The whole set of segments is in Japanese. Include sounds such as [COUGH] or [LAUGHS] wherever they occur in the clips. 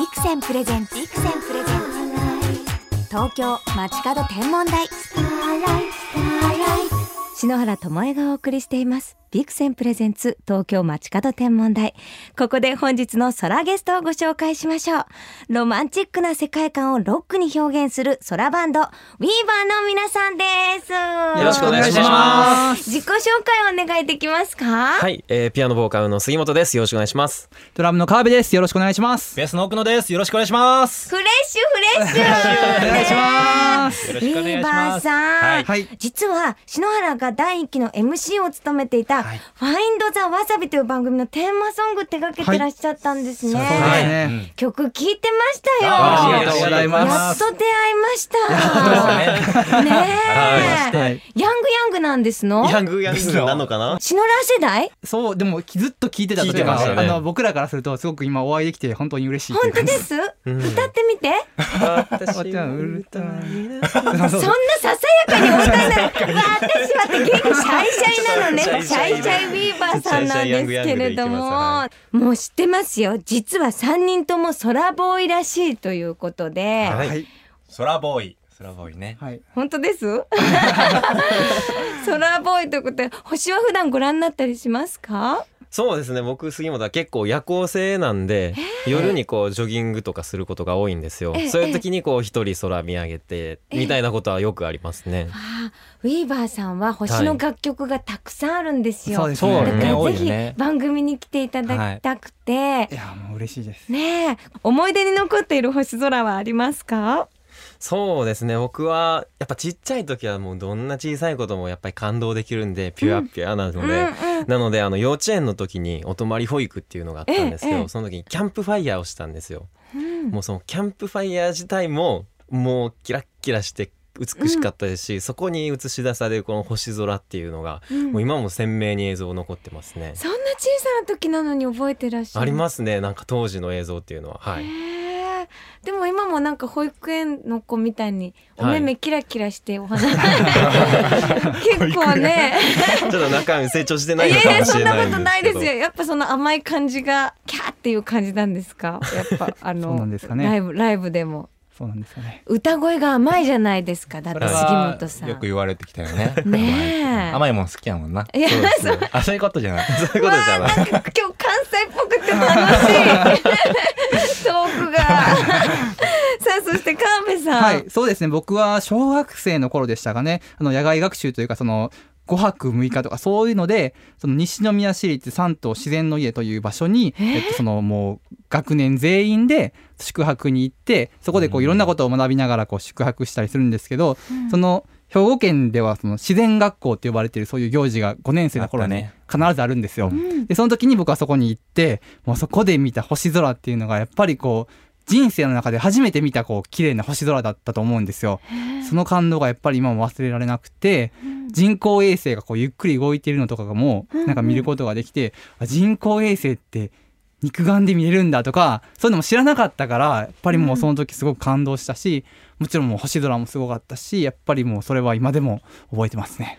ビクセンプレゼンツビクセンプレゼンツ東京街角天文台篠原智恵がお送りしています。ビクセンプレゼンツ東京街角天文台。ここで本日の空ゲストをご紹介しましょう。ロマンチックな世界観をロックに表現する空バンドウィーバーの皆さんです。よろしくお願いします。自己紹介をお願いできますか？はい、えー、ピアノボーカルの杉本です。よろしくお願いします。ドラムの川辺です。よろしくお願いします。ベースの奥野です。よろしくお願いします。フレッシュフレッシュ。お願いします。ウィーバーさん、はい。はい。実は篠原が第一期の MC を務めていた、はいファインドザわさびという番組のテーマソング手掛けてらっしゃったんですね。そうですね曲聴いてましたよ。あありがとうございますやっと出会いました。ねえ、はいヤングヤングなんですの？ヤングヤングなのかな？篠原世代？そうでもずっと聞いてたいいうか、ねあの僕らからするとすごく今お会いできて本当に嬉しい本当です？ん歌ってみて。私私はウルトラそんなささやかにお歌いなの。[LAUGHS] 私はって結構シャイシャイなのね。シャイシャイウィーバーさんなんですけれども、もう知ってますよ。実は三人とも空ボーイらしいということで、はいはい空ボーイ空ボーイねはい本当です？[LAUGHS] 空ボーイということで、星は普段ご覧になったりしますか？そうですね。僕杉本は結構夜行性なんで夜にこうジョギングとかすることが多いんですよ。ええ。そういう時にこう一人空見上げてみたいなことはよくありますね。ああウィーバーさんは星の楽曲がたくさんあるんですよ。そうですだねからぜひ番組に来ていただきたくて、いやもう嬉しいです。ねえ。思い出に残っている星空はありますか？そうですね。僕はやっぱちっちゃい時はもうどんな小さいこともやっぱり感動できるんでピュアピュアなので、うんうん。なのであの幼稚園の時にお泊まり保育っていうのがあったんですけど、ええその時にキャンプファイヤーをしたんですよ。うん。もうそのキャンプファイヤー自体ももうキラッキラして美しかったですし、そこに映し出されるこの星空っていうのが、うん。もう今も鮮明に映像残ってますね。そんな小さな時なのに覚えてらっしゃる？ありますね。なんか当時の映像っていうのは。はい。でも今もなんか保育園の子みたいにお目目キラキラしてお話、[LAUGHS] 結構ね。ちょっと中身成長してないいやいのかもしやそんなこれないんですけど。とないですよ。やっぱその甘い感じがキャーっていう感じなんですか？やっぱ [LAUGHS] あのね。ライブライブでも。そうなんですよね。歌声が甘いじゃないですか？だって杉本さん。よく言われてきたよね。ねえ。甘い。もん好きやもんな。いやそうですね。あそういうことじゃない。そういうことじゃない。わあなんか今日関西っぽくて楽しい [LAUGHS] トークが。[LAUGHS] さあそして川辺さん、はいそうですね。僕は小学生の頃でしたかね。あの野外学習というかその5泊6日とかそういうのでその西宮市立三島自然の家という場所に、えっと、そのもう学年全員で宿泊に行ってそこでこういろんなことを学びながらこう宿泊したりするんですけど、その兵庫県ではその自然学校って呼ばれているそういう行事が5年生の頃に必ずあるんですよ。んでその時に僕はそこに行ってもうそこで見た星空っていうのがやっぱりこう人生の中で初めて見たこう綺麗な星空だったと思うんですよ。その感動がやっぱり今も忘れられなくて、人工衛星がこうゆっくり動いているのとかがもうなんか見ることができて、あ人工衛星って肉眼で見れるんだとかそういうのも知らなかったからやっぱりもうその時すごく感動したし、もちろんもう星空もすごかったしやっぱりもうそれは今でも覚えてますね。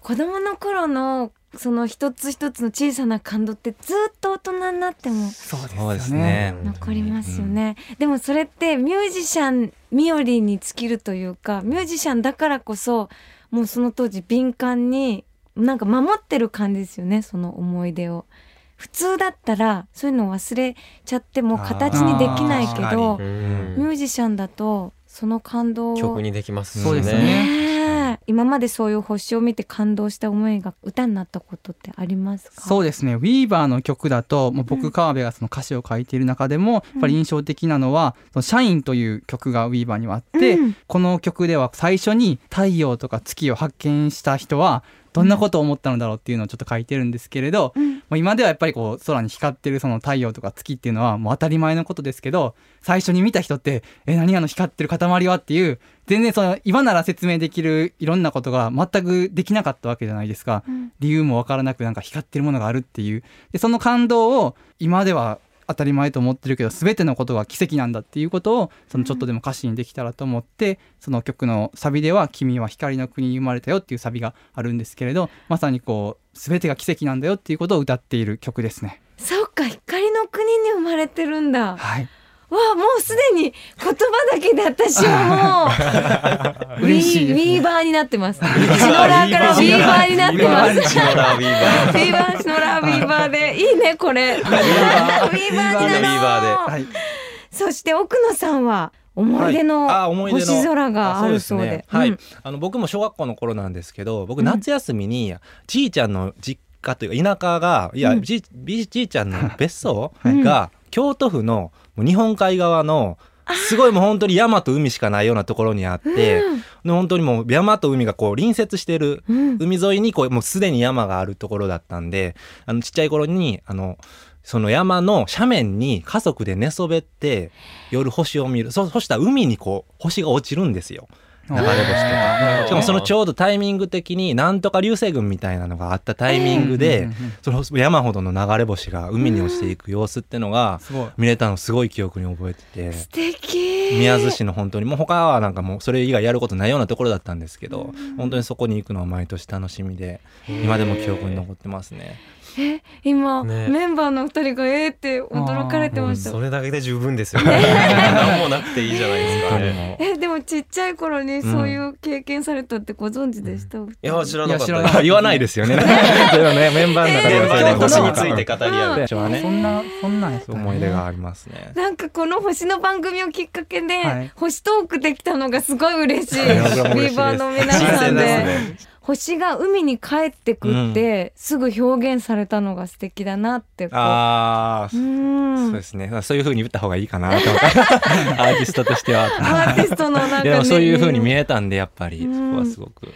子供の頃のその一つ一つの小さな感動ってずっと大人になってもそうですそうですよね。ね残りますよね、でもそれってミュージシャンミオリンに尽きるというかミュージシャンだからこそもうその当時敏感になんか守ってる感じですよねその思い出を。普通だったらそういうのを忘れちゃってもう形にできないけあどーうん。ミュージシャンだとその感動を曲にできますそうですね。今までそういう星を見て感動した思いが歌になったことってありますか？そうですね。ウィーバーの曲だともう僕川辺がその歌詞を書いている中でもやっぱり印象的なのは「そのシャインという曲がウィーバーにはあって、うん。この曲では最初に太陽とか月を発見した人はどんなことを思ったのだろうっていうのをちょっと書いてるんですけれど、うんまあ今ではやっぱりこう空に光ってるその太陽とか月っていうのはもう当たり前のことですけど最初に見た人って「え何あの光ってる塊は?」っていう全然その今なら説明できるいろんなことが全くできなかったわけじゃないですか。うん理由もわからなくなんか光ってるものがあるっていうでその感動を今では当たり前と思ってるけど全てのことが奇跡なんだっていうことをそのちょっとでも歌詞にできたらと思って、その曲のサビでは「君は光の国に生まれたよ」っていうサビがあるんですけれどまさにこう全てが奇跡なんだよっていうことを歌っている曲ですね。そっか光の国に生まれてるんだ。はい、わあもうすでに言葉だけで私はもう [LAUGHS] ウィーバーになってます。シノラーからウィーバーになってます。シノラーウィーバーウィーバーシノラーウィーバーで。いいねこれ。ウィーバー。になろうウィーバーで。はい。そして奥野さんは思い出の星空があるそうで。はい、うん。あの僕も小学校の頃なんですけど僕うん。夏休みにじいちゃんの実家というか田舎がいや、うん。じじじいちゃんの別荘 [LAUGHS] はい。が京都府のもう日本海側のすごいもう本当に山と海しかないようなところにあって、で本当にもう山と海がこう隣接してるうん。海沿いにこうもうすでに山があるところだったんであのちっちゃい頃にあのその山の斜面に家族で寝そべって夜星を見る。そそしたら海にこう星が落ちるんですよ流れ星とか。しかもそのちょうどタイミング的になんとか流星群みたいなのがあったタイミングうんでその山ほどの流れ星が海に落ちていく様子ってのがすごい見れたのすごい記憶に覚えてて。素敵。宮津市の本当にもう他はなんかもうそれ以外やることないようなところだったんですけど本当にそこに行くのは毎年楽しみで今でも記憶に残ってますね。え今、ね。メンバーのお二人がえーって驚かれてました。それだけで十分ですよ。ね。[LAUGHS] 何もなくていいじゃないですか。ねもうえでもちっちゃい頃にそういう経験されたってご存知でした、いや知らなかったいや知らなかった。言わないですよね。[LAUGHS] それはね。メンバーの中で現場では。そういう星について語り合う。私はねそんなそんな思い出がありますね。なんかこの星の番組をきっかけで、はい。星トークできたのがすごい嬉しい。ビーバーの皆新さんで。星が海に帰ってくって、すぐ表現されたのが素敵だなって。ああ、うそうんですね。そういう風に言った方がいいかなと。[LAUGHS] アーティストとしては。アーティストのなんかでね。もそういう風に見えたんでやっぱりそうんこはすごく。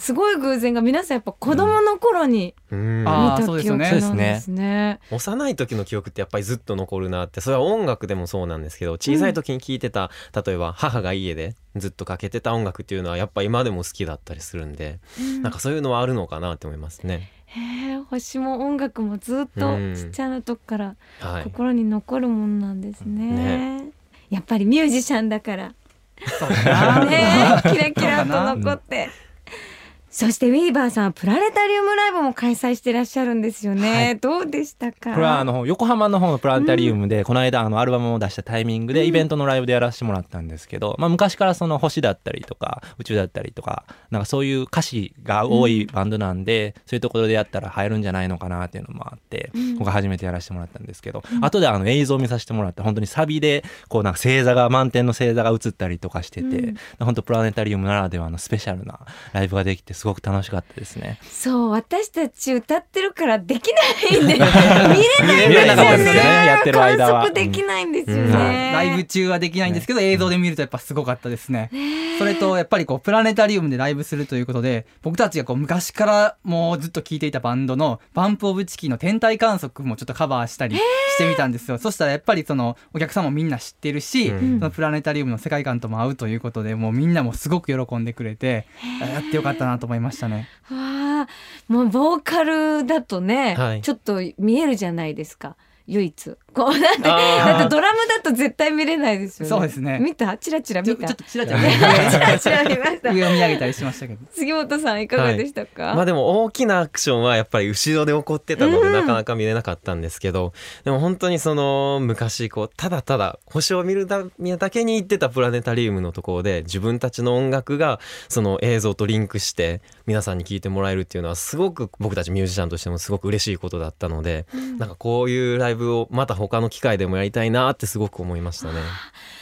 すごい偶然が皆さんやっぱ子供の頃に見た記憶そうですよねなんですね。幼い時の記憶ってやっぱりずっと残るなってそれは音楽でもそうなんですけど小さい時に聴いてた、例えば母が家でずっとかけてた音楽っていうのはやっぱ今でも好きだったりするんで、なんかそういうのはあるのかなって思いますね。へえ星も音楽もずっとうんちっちゃなとこからはい、心に残るものなんですね。ねやっぱりミュージシャンだから。ねえキラキラと残って。そしてウィーバーさんはプラネタリウムライブも開催してらっしゃるんですよね。はい。どうでしたか？これはあの横浜の方のプラネタリウムでこの間あのアルバムを出したタイミングでイベントのライブでやらせてもらったんですけど、まあ、昔からその星だったりとか宇宙だったりとかなんかそういう歌詞が多いバンドなんで、そういうところでやったら入るんじゃないのかなっていうのもあって、うん。僕初めてやらせてもらったんですけど、後であの映像を見させてもらって本当にサビでこうなんか星座が満点の星座が映ったりとかしてて、うん。本当プラネタリウムならではのスペシャルなライブができてすごく楽しかったですね。そう私たち歌ってるからできないんで [LAUGHS] 見れないんですよね。やってる間は観測できないんですようん。ね。ライブ中はできないんですけど、映像で見るとやっぱすごかったですね。それとやっぱりこうプラネタリウムでライブするということで僕たちがこう昔からもうずっと聴いていたバンドのバンプオブチキンの天体観測もちょっとカバーしたりしてみたんですよ。そしたらやっぱりそのお客さんもみんな知ってるし、うん。そのプラネタリウムの世界観とも合うということでもうみんなもすごく喜んでくれてやってよかったなと思いましたね。わあもうボーカルだとね、はいちょっと見えるじゃないですか唯一こうだってだってドラムだと絶対見れないですよね。そうですね。見た？チラチラ見た？ちょっとちらちらチラチラ見ました。上を見上げたりしましたけど。杉本さんいかがでしたか、まあでも大きなアクションはやっぱり後ろで起こってたのでうん。なかなか見れなかったんですけど、でも本当にその昔こうただただ星を見るだだけに行ってたプラネタリウムのところで自分たちの音楽がその映像とリンクして皆さんに聞いてもらえるっていうのはすごく僕たちミュージシャンとしてもすごく嬉しいことだったので、なんかこういうライブをまた他の機会でもやりたいなってすごく思いましたね。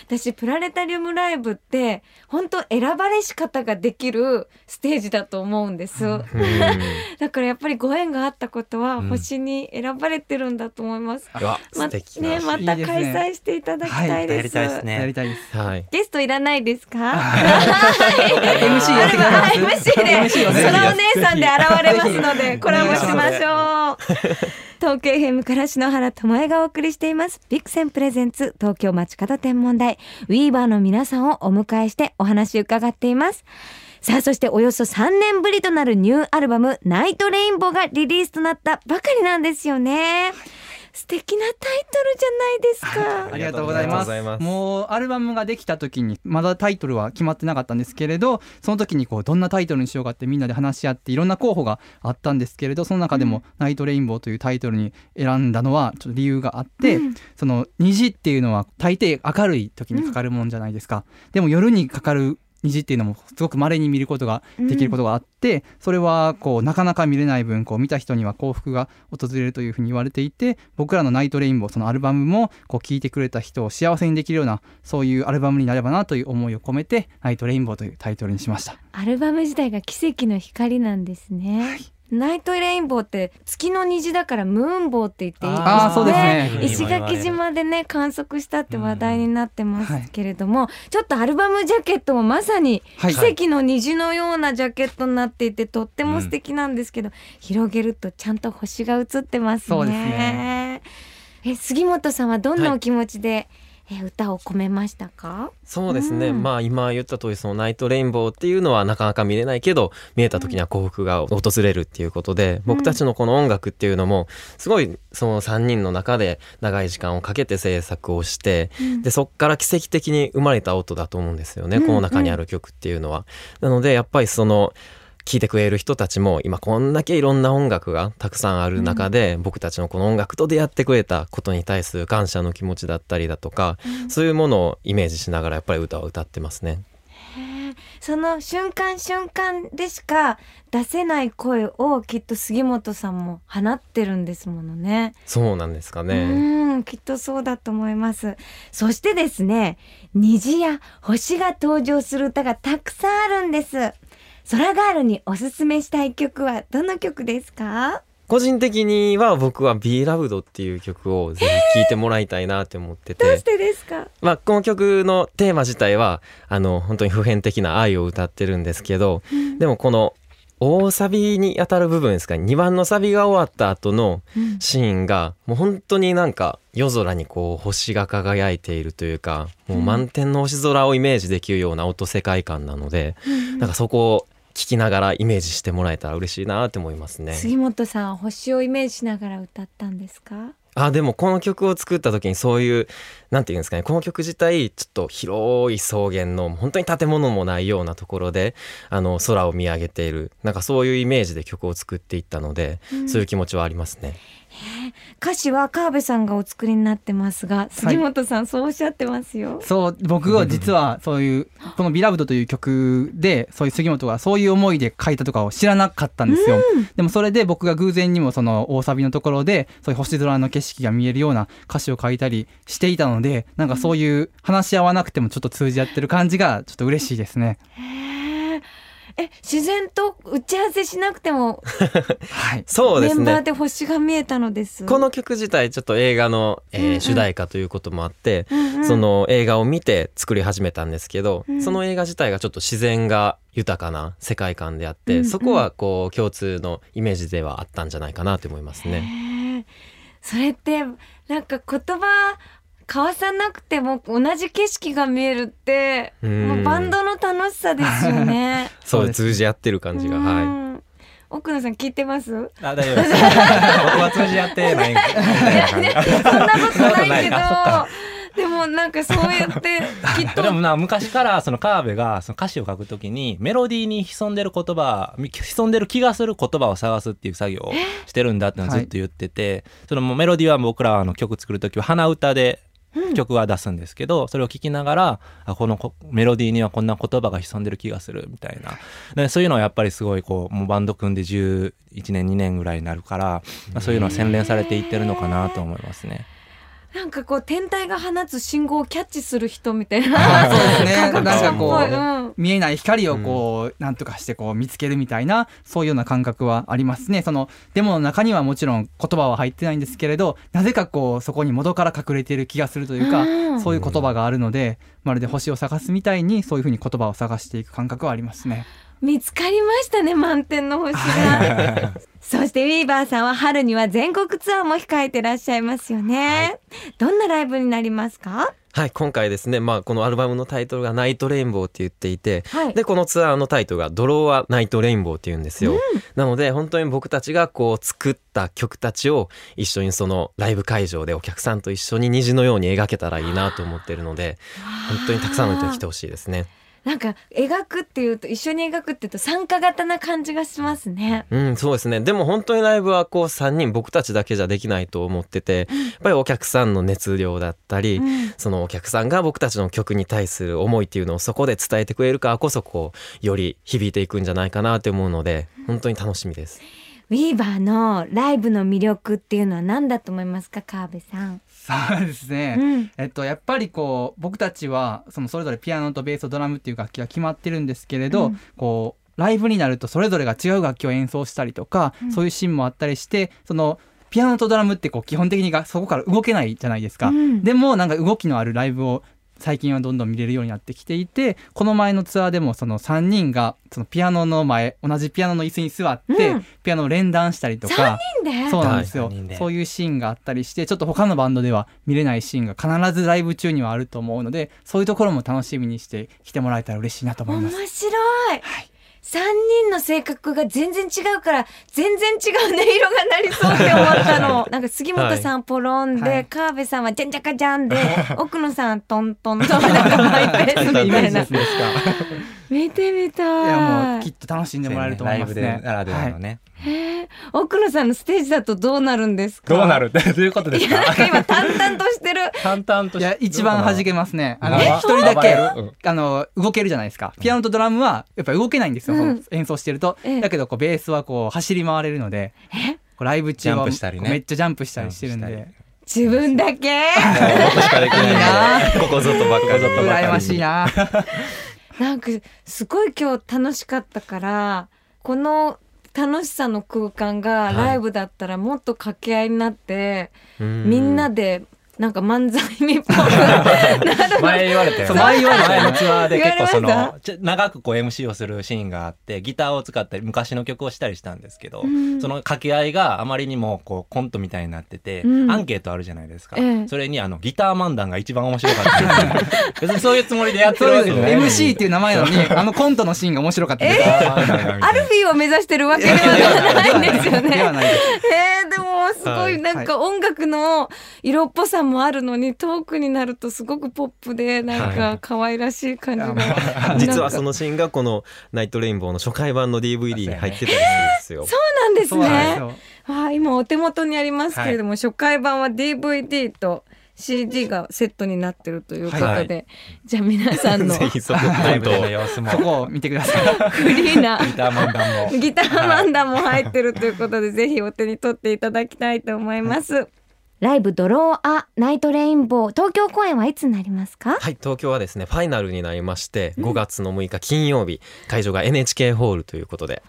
私プラネタリウムライブって本当選ばれし方ができるステージだと思うんです、うん。[LAUGHS] だからやっぱりご縁があったことはうん。星に選ばれてるんだと思います、うわま素敵な。ねまたいいですね。開催していただきたいです,、やりたいですね。やりたいです。はい。ゲストいらないですか？MC やってくれます MC で。ね空お姉さんで現れますので [LAUGHS] コラボしましょう東京編から篠原智恵がお送りしています。ビクセンプレゼンツ東京街角天文台。ウィーバーの皆さんをお迎えしてお話伺っています。さあそしておよそ3年ぶりとなるニューアルバム「ナイトレインボー」がリリースとなったばかりなんですよね。素敵なタイトルじゃないですか。[LAUGHS] ありがとうございます。ます。もうアルバムができた時にまだタイトルは決まってなかったんですけれどその時にこうどんなタイトルにしようかってみんなで話し合っていろんな候補があったんですけれどその中でも「ナイトレインボー」というタイトルに選んだのはちょっと理由があって、うん。その虹っていうのは大抵明るい時にかかるもんじゃないですか、でも夜にかかる虹っていうのもすごく稀に見ることができることがあって、それはこうなかなか見れない分こう見た人には幸福が訪れるというふうに言われていて僕らの「ナイトレインボー」そのアルバムもこう聴いてくれた人を幸せにできるようなそういうアルバムになればなという思いを込めて「ナイトレインボー」というタイトルにしました。アルバム自体が奇跡の光なんですね、ナイトレインボーって月の虹だからムーンボーって言っていいですね。あーそうですね。石垣島でね観測したって話題になってますけれども、ちょっとアルバムジャケットもまさにはい。奇跡の虹のようなジャケットになっていてとっても素敵なんですけど、広げるとちゃんと星が映ってますね。すね。え杉本さんはどんなお気持ちで、え歌を込めましたか？そうですね、うん。まあ今言った通りそのナイトレインボーっていうのはなかなか見れないけど見えた時には幸福が訪れるっていうことで、僕たちのこの音楽っていうのもすごいその3人の中で長い時間をかけて制作をして、でそっから奇跡的に生まれた音だと思うんですよね、うん。この中にある曲っていうのは。なのでやっぱりその聴いてくれる人たちも今こんだけいろんな音楽がたくさんある中で、僕たちのこの音楽と出会ってくれたことに対する感謝の気持ちだったりだとか、そういうものをイメージしながらやっぱり歌を歌ってますね。その瞬間瞬間でしか出せない声をきっと杉本さんも放ってるんですものね。そうなんですかうね。ん、きっとそうだと思います。そしてですね、虹や星が登場する歌がたくさんあるんです。空ガールにおすすめしたい曲はどの曲ですか？個人的には僕は Be Loved っていう曲をぜひ聴いてもらいたいなって思ってて、どうしてですか？まあこの曲のテーマ自体はあの本当に普遍的な愛を歌ってるんですけど、でもこの大サビに当たる部分ですか2番のサビが終わった後のうんシーンがもう本当になんか夜空にこう星が輝いているというかもう満天の星空をイメージできるような音世界観なので、なんかそこを聞きながらイメージしてもらえたら嬉しいなって思いますね。杉本さんは星をイメージしながら歌ったんですか？あでもこの曲を作った時にそういうなんていうんですかねこの曲自体ちょっと広い草原の本当に建物もないようなところであの空を見上げているなんかそういうイメージで曲を作っていったので、そういう気持ちはありますね。歌詞は川辺さんがお作りになってますが、杉本さんそうおっしゃってますよ。そう僕は実はそういうこの「ビラブドという曲でそういう杉本がそういう思いで書いたとかを知らなかったんですよ、でもそれで僕が偶然にもその大サビのところでそういう星空の景色が見えるような歌詞を書いたりしていたのでなんかそういう話し合わなくてもちょっと通じ合ってる感じがちょっと嬉しいですねえ自然と打ち合わせしなくてもはい。そうですね。メンバーで星が見えたのです。この曲自体ちょっと映画の、えーうんうん。主題歌ということもあって、うんうん。その映画を見て作り始めたんですけど、うん。その映画自体がちょっと自然が豊かな世界観であって、うんうん。そこはこう共通のイメージではあったんじゃないかなと思いますね。それってなんか言葉交わさなくても同じ景色が見えるってうん。もうバンドの楽しさですよね。[LAUGHS] そう通じ合ってる感じが、うはい。ん奥野さん聞いてます？あ大丈夫です。[LAUGHS] 僕は通じ合ってないいな感じそんなことないけど。[LAUGHS] あでもなんかそうやってきっと。でもな昔からその川辺がその歌詞を書くときにメロディーに潜んでる言葉み潜んでる気がする言葉を探すっていう作業をしてるんだってのはずっと言ってて、そのもうメロディーは僕らはあの曲作るときは鼻歌で曲は出すんですけど、それを聴きながらあこのこメロディーにはこんな言葉が潜んでる気がするみたいなでそういうのはやっぱりすごいこうもうバンド組んで11年2年ぐらいになるから、そういうのは洗練されていってるのかなと思いますね。なんかこう天体が放つ信号をキャッチする人みたいあな [LAUGHS] そうですね科学者っぽい。なんうん見えない光をこう、なんとかしてこう見つけるみたいなそういうような感覚はありますねそのデモの中にはもちろん言葉は入ってないんですけれどなぜかこうそこに元から隠れている気がするというか、うんそういう言葉があるのでまるで星を探すみたいにそういうふうに言葉を探していく感覚はありますね。見つかりましたね満天の星が。[LAUGHS] そして WEAVER さんは春には全国ツアーも控えてらっしゃいますよね、どんなライブになりますか？はい今回ですねまあこのアルバムのタイトルが「Night Rainbow」って言っていて、はい。でこのツアーのタイトルが「Draw a Night Rainbow」って言うんですよ、なので本当に僕たちがこう作った曲たちを一緒にそのライブ会場でお客さんと一緒に虹のように描けたらいいなと思ってるので本当にたくさんの人に来てほしいですねなんか描くっていうと一緒に描くっていうと参加型な感じがしますねうん、そうですね。でも本当にライブはこう3人僕たちだけじゃできないと思ってて、やっぱりお客さんの熱量だったり、うんそのお客さんが僕たちの曲に対する思いっていうのをそこで伝えてくれるからこそこうより響いていくんじゃないかなって思うので本当に楽しみです。ウィーバーのライブの魅力っていうのは何だと思いますか川辺さん、そうですね、うん。えっと、やっぱりこう僕たちはそのそれぞれピアノとベースとドラムっていう楽器が決まってるんですけれど、うん。こうライブになるとそれぞれが違う楽器を演奏したりとか、うん。そういうシーンもあったりしてそのピアノとドラムってこう基本的にがそこから動けないじゃないですか。うん。でもなんか動きのあるライブを最近はどんどん見れるようになってきていてこの前のツアーでもその3人がそのピアノの前同じピアノの椅子に座って、うん。ピアノを連弾したりとか。で？そうなんですよ、はい三人で。そういうシーンがあったりしてちょっと他のバンドでは見れないシーンが必ずライブ中にはあると思うのでそういうところも楽しみにして来てもらえたら嬉しいなと思い面ます。白い、三人の性格が全然違うから全然違う音色がなりそうって思ったの。なんか杉本さんポロンで、はい。川辺さんはジャンジャカジャンで [LAUGHS] 奥野さんトントンとなんかマイペースみたいな。[LAUGHS] ですか。見てみい。やたいもうきっと楽しんでもらえると思いますね。ライブでならではのね、へえ奥野さんのステージだとどうなるんですか？どうなる？ってどういうことですいやなんかか今淡々としてる。淡々といや一番弾けますね。あのえ？一人だけ暴れるあの動けるじゃないですか。ピアノとドラムはやっぱ動けないんですよ。うん。演奏してると。ええ。だけどこうベースはこう走り回れるので、こうライブ中はジャンプしたりね。めっちゃジャンプしたりしてるんで、自分だけ僕しかできないいいなここぞとばっかり。ここぞとばっかり。羨ましいな。[LAUGHS] なんかすごい今日楽しかったからこの楽しさの空間がい。ライブだったらもっと掛け合いになって、うん。みんなでなんか漫才みっぽくなる前言われたよそう前言われたよ前のツアーで結構その長くこう MC をするシーンがあってギターを使ったり昔の曲をしたりしたんですけど、うん。その掛け合いがあまりにもこうコントみたいになってて、うん。アンケートあるじゃないですか、ええ。それにあのギター漫談が一番面白かった [LAUGHS] 別にそういうつもりでやってるわけじゃない MC っていう名前なのにあのコントのシーンが面白かった [LAUGHS] アルフィーを目指してるわけではないんですよね。で。えー、でもすごはい。い。なんか音楽の色っぽさもあるのにトークになるとすごくポップでなんはいか可愛らしい感じが、実はそののシーンがこの「ナイトレインボー」の初回版の DVD に入ってたりするんですよ。そうなんですね。よ。あー今お手元にありますけれども、初回版は DVD と CD がセットになってるということで、はいじゃあ皆さんの [LAUGHS] ぜひそこライブでのと様子もそこを見てください。フリーなギター漫談も [LAUGHS] ギター漫談も入ってるということで、ぜひお手に取っていただきたいと思います。ライブドローアナイトレインボー東京公演はいつになりますか？はい東京はですねファイナルになりまして5月の6日金曜日会場が NHK ホールということで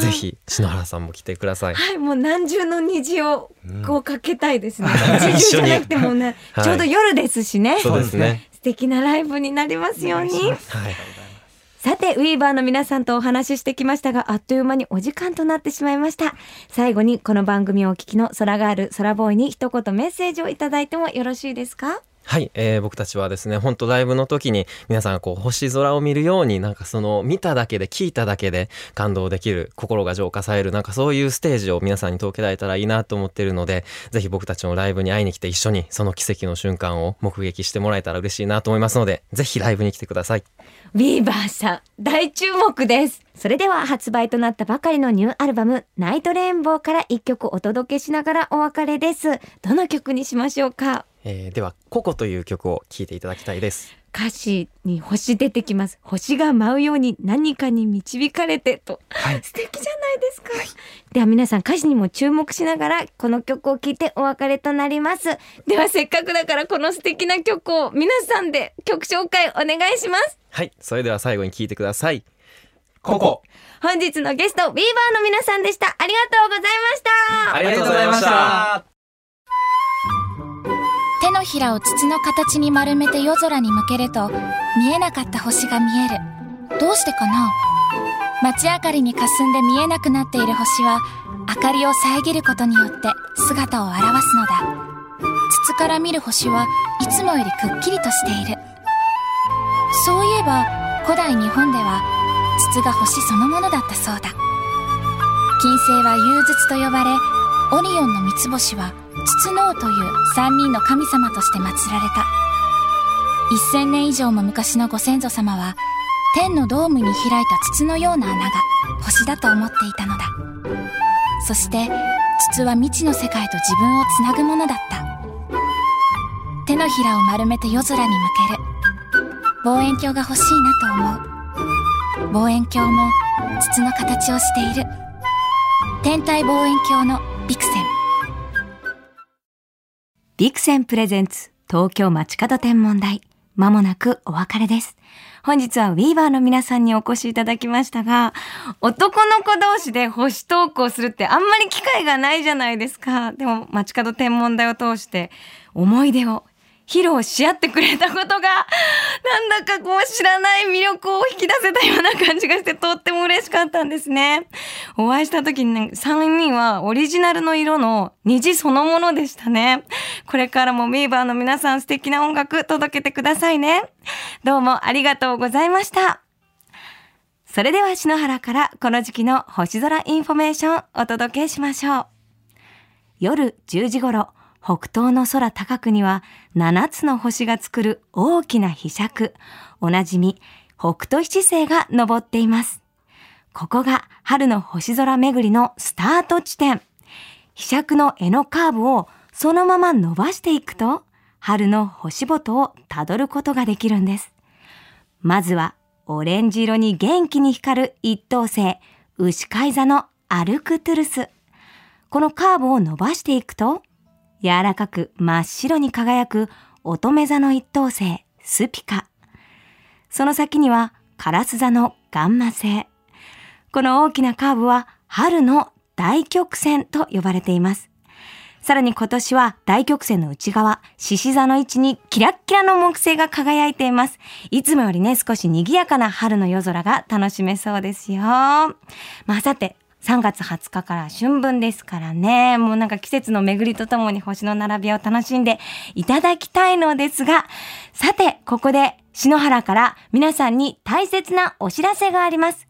ぜひ篠原さんも来てください。はい、もう何重の虹をこうかけたいですね。うん一重じゃなくてもね、はいちょうど夜ですしね。そうですね。素敵なライブになりますように。はい。さて、ウィーバーの皆さんとお話ししてきましたが、あっという間にお時間となってしまいました。最後にこの番組をお聞きの空ガール、空ボーイに一言メッセージをいただいてもよろしいですか？はい、えー僕たちはですね本当ライブの時に皆さんがこう星空を見るようになんかその見ただけで聞いただけで感動できる心が浄化されるなんかそういうステージを皆さんに届けられたらいいなと思っているのでぜひ僕たちのライブに会いに来て一緒にその奇跡の瞬間を目撃してもらえたら嬉しいなと思いますのでぜひライブに来てください。ビーバーさん、大注目です。それでは発売となったばかりのニューアルバム、ナイトレインボーから一曲お届けしながらお別れです。どの曲にしましょうか？えーでは「ココ」という曲を聴いていただきたいです。歌詞に星出てきます。星が舞うように何かに導かれてと。素敵じゃないですか。では皆さん歌詞にも注目しながらこの曲を聴いてお別れとなります。ではせっかくだからこの素敵な曲を皆さんで曲紹介お願いします。はいそれでは最後に聴いてください。ここ本日のゲスト、ウィーバーの皆さんでした。ありがとうございました。ありがとうございました。手のひらを筒の形に丸めて夜空に向けると見えなかった星が見える。どうしてかな？街明かりに霞んで見えなくなっている星は明かりを遮ることによって姿を現すのだ。筒から見る星はいつもよりくっきりとしている。そういえば古代日本では筒が星そのものだったそうだ。金星は融筒と呼ばれオリオンの三つ星は筒の王という三人の神様として祀られた。1000年以上も昔のご先祖様は天のドームに開いた筒のような穴が星だと思っていたのだ。そして筒は未知の世界と自分をつなぐものだった。手のひらを丸めて夜空に向ける。望遠鏡が欲しいなと思う。望遠鏡も筒の形をしている。天体望遠鏡のビクセン陸戦プレゼンツ東京街角天文台。まもなくお別れです。本日はウィーバーの皆さんにお越しいただきましたが、男の子同士で星投稿するってあんまり機会がないじゃないですか。でも街角天文台を通して思い出を披露し合ってくれたことが、なんだかこう知らない魅力を引き出せたような感じがしてとっても嬉しかったんですね。お会いした時に、ね、3人はオリジナルの色の虹そのものでしたね。これからも WEAVERの皆さん素敵な音楽届けてくださいね。どうもありがとうございました。それでは篠原からこの時期の星空インフォメーションお届けしましょう。夜10時頃、北東の空高くには7つの星が作る大きな飛尺、おなじみ北斗七星が昇っています。ここが春の星空巡りのスタート地点。飛尺の柄のカーブをそのまま伸ばしていくと、春の星元をたどることができるんです。まずは、オレンジ色に元気に光る一等星、牛飼い座のアルクトゥルス。このカーブを伸ばしていくと、柔らかく真っ白に輝く乙女座の一等星、スピカ。その先には、カラス座のガンマ星。この大きなカーブは、春の大曲線と呼ばれています。さらに今年は大曲線の内側、獅子座の位置にキラッキラの木星が輝いています。いつもよりね、少し賑やかな春の夜空が楽しめそうですよ。まあ、さて、3月20日から春分ですからね、もうなんか季節の巡りとともに星の並びを楽しんでいただきたいのですが、さて、ここで篠原から皆さんに大切なお知らせがあります。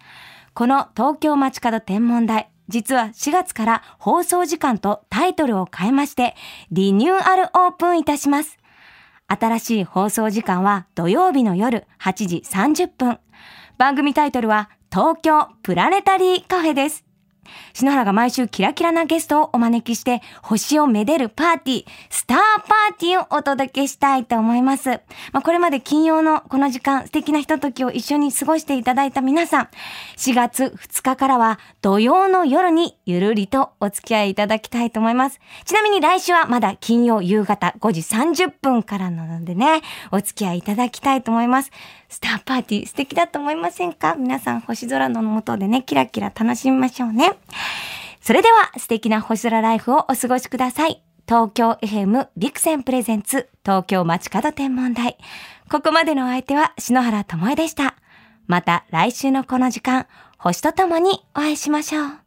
この東京街角天文台、実は4月から放送時間とタイトルを変えまして、リニューアルオープンいたします。新しい放送時間は土曜日の夜8時30分。番組タイトルは東京プラネタリーカフェです。篠原が毎週キラキラなゲストをお招きして、星をめでるパーティー、スターパーティーをお届けしたいと思います。まあ、これまで金曜のこの時間、素敵なひとときを一緒に過ごしていただいた皆さん、4月2日からは土曜の夜にゆるりとお付き合いいただきたいと思います。ちなみに来週はまだ金曜夕方5時30分からなのでね、お付き合いいただきたいと思います。スターパーティー素敵だと思いませんか？皆さん星空の下でね、キラキラ楽しみましょうね。それでは素敵な星空ライフをお過ごしください。東京 FM ビクセンプレゼンツ東京街角天文台。ここまでのお相手は篠原智恵でした。また来週のこの時間、星とともにお会いしましょう。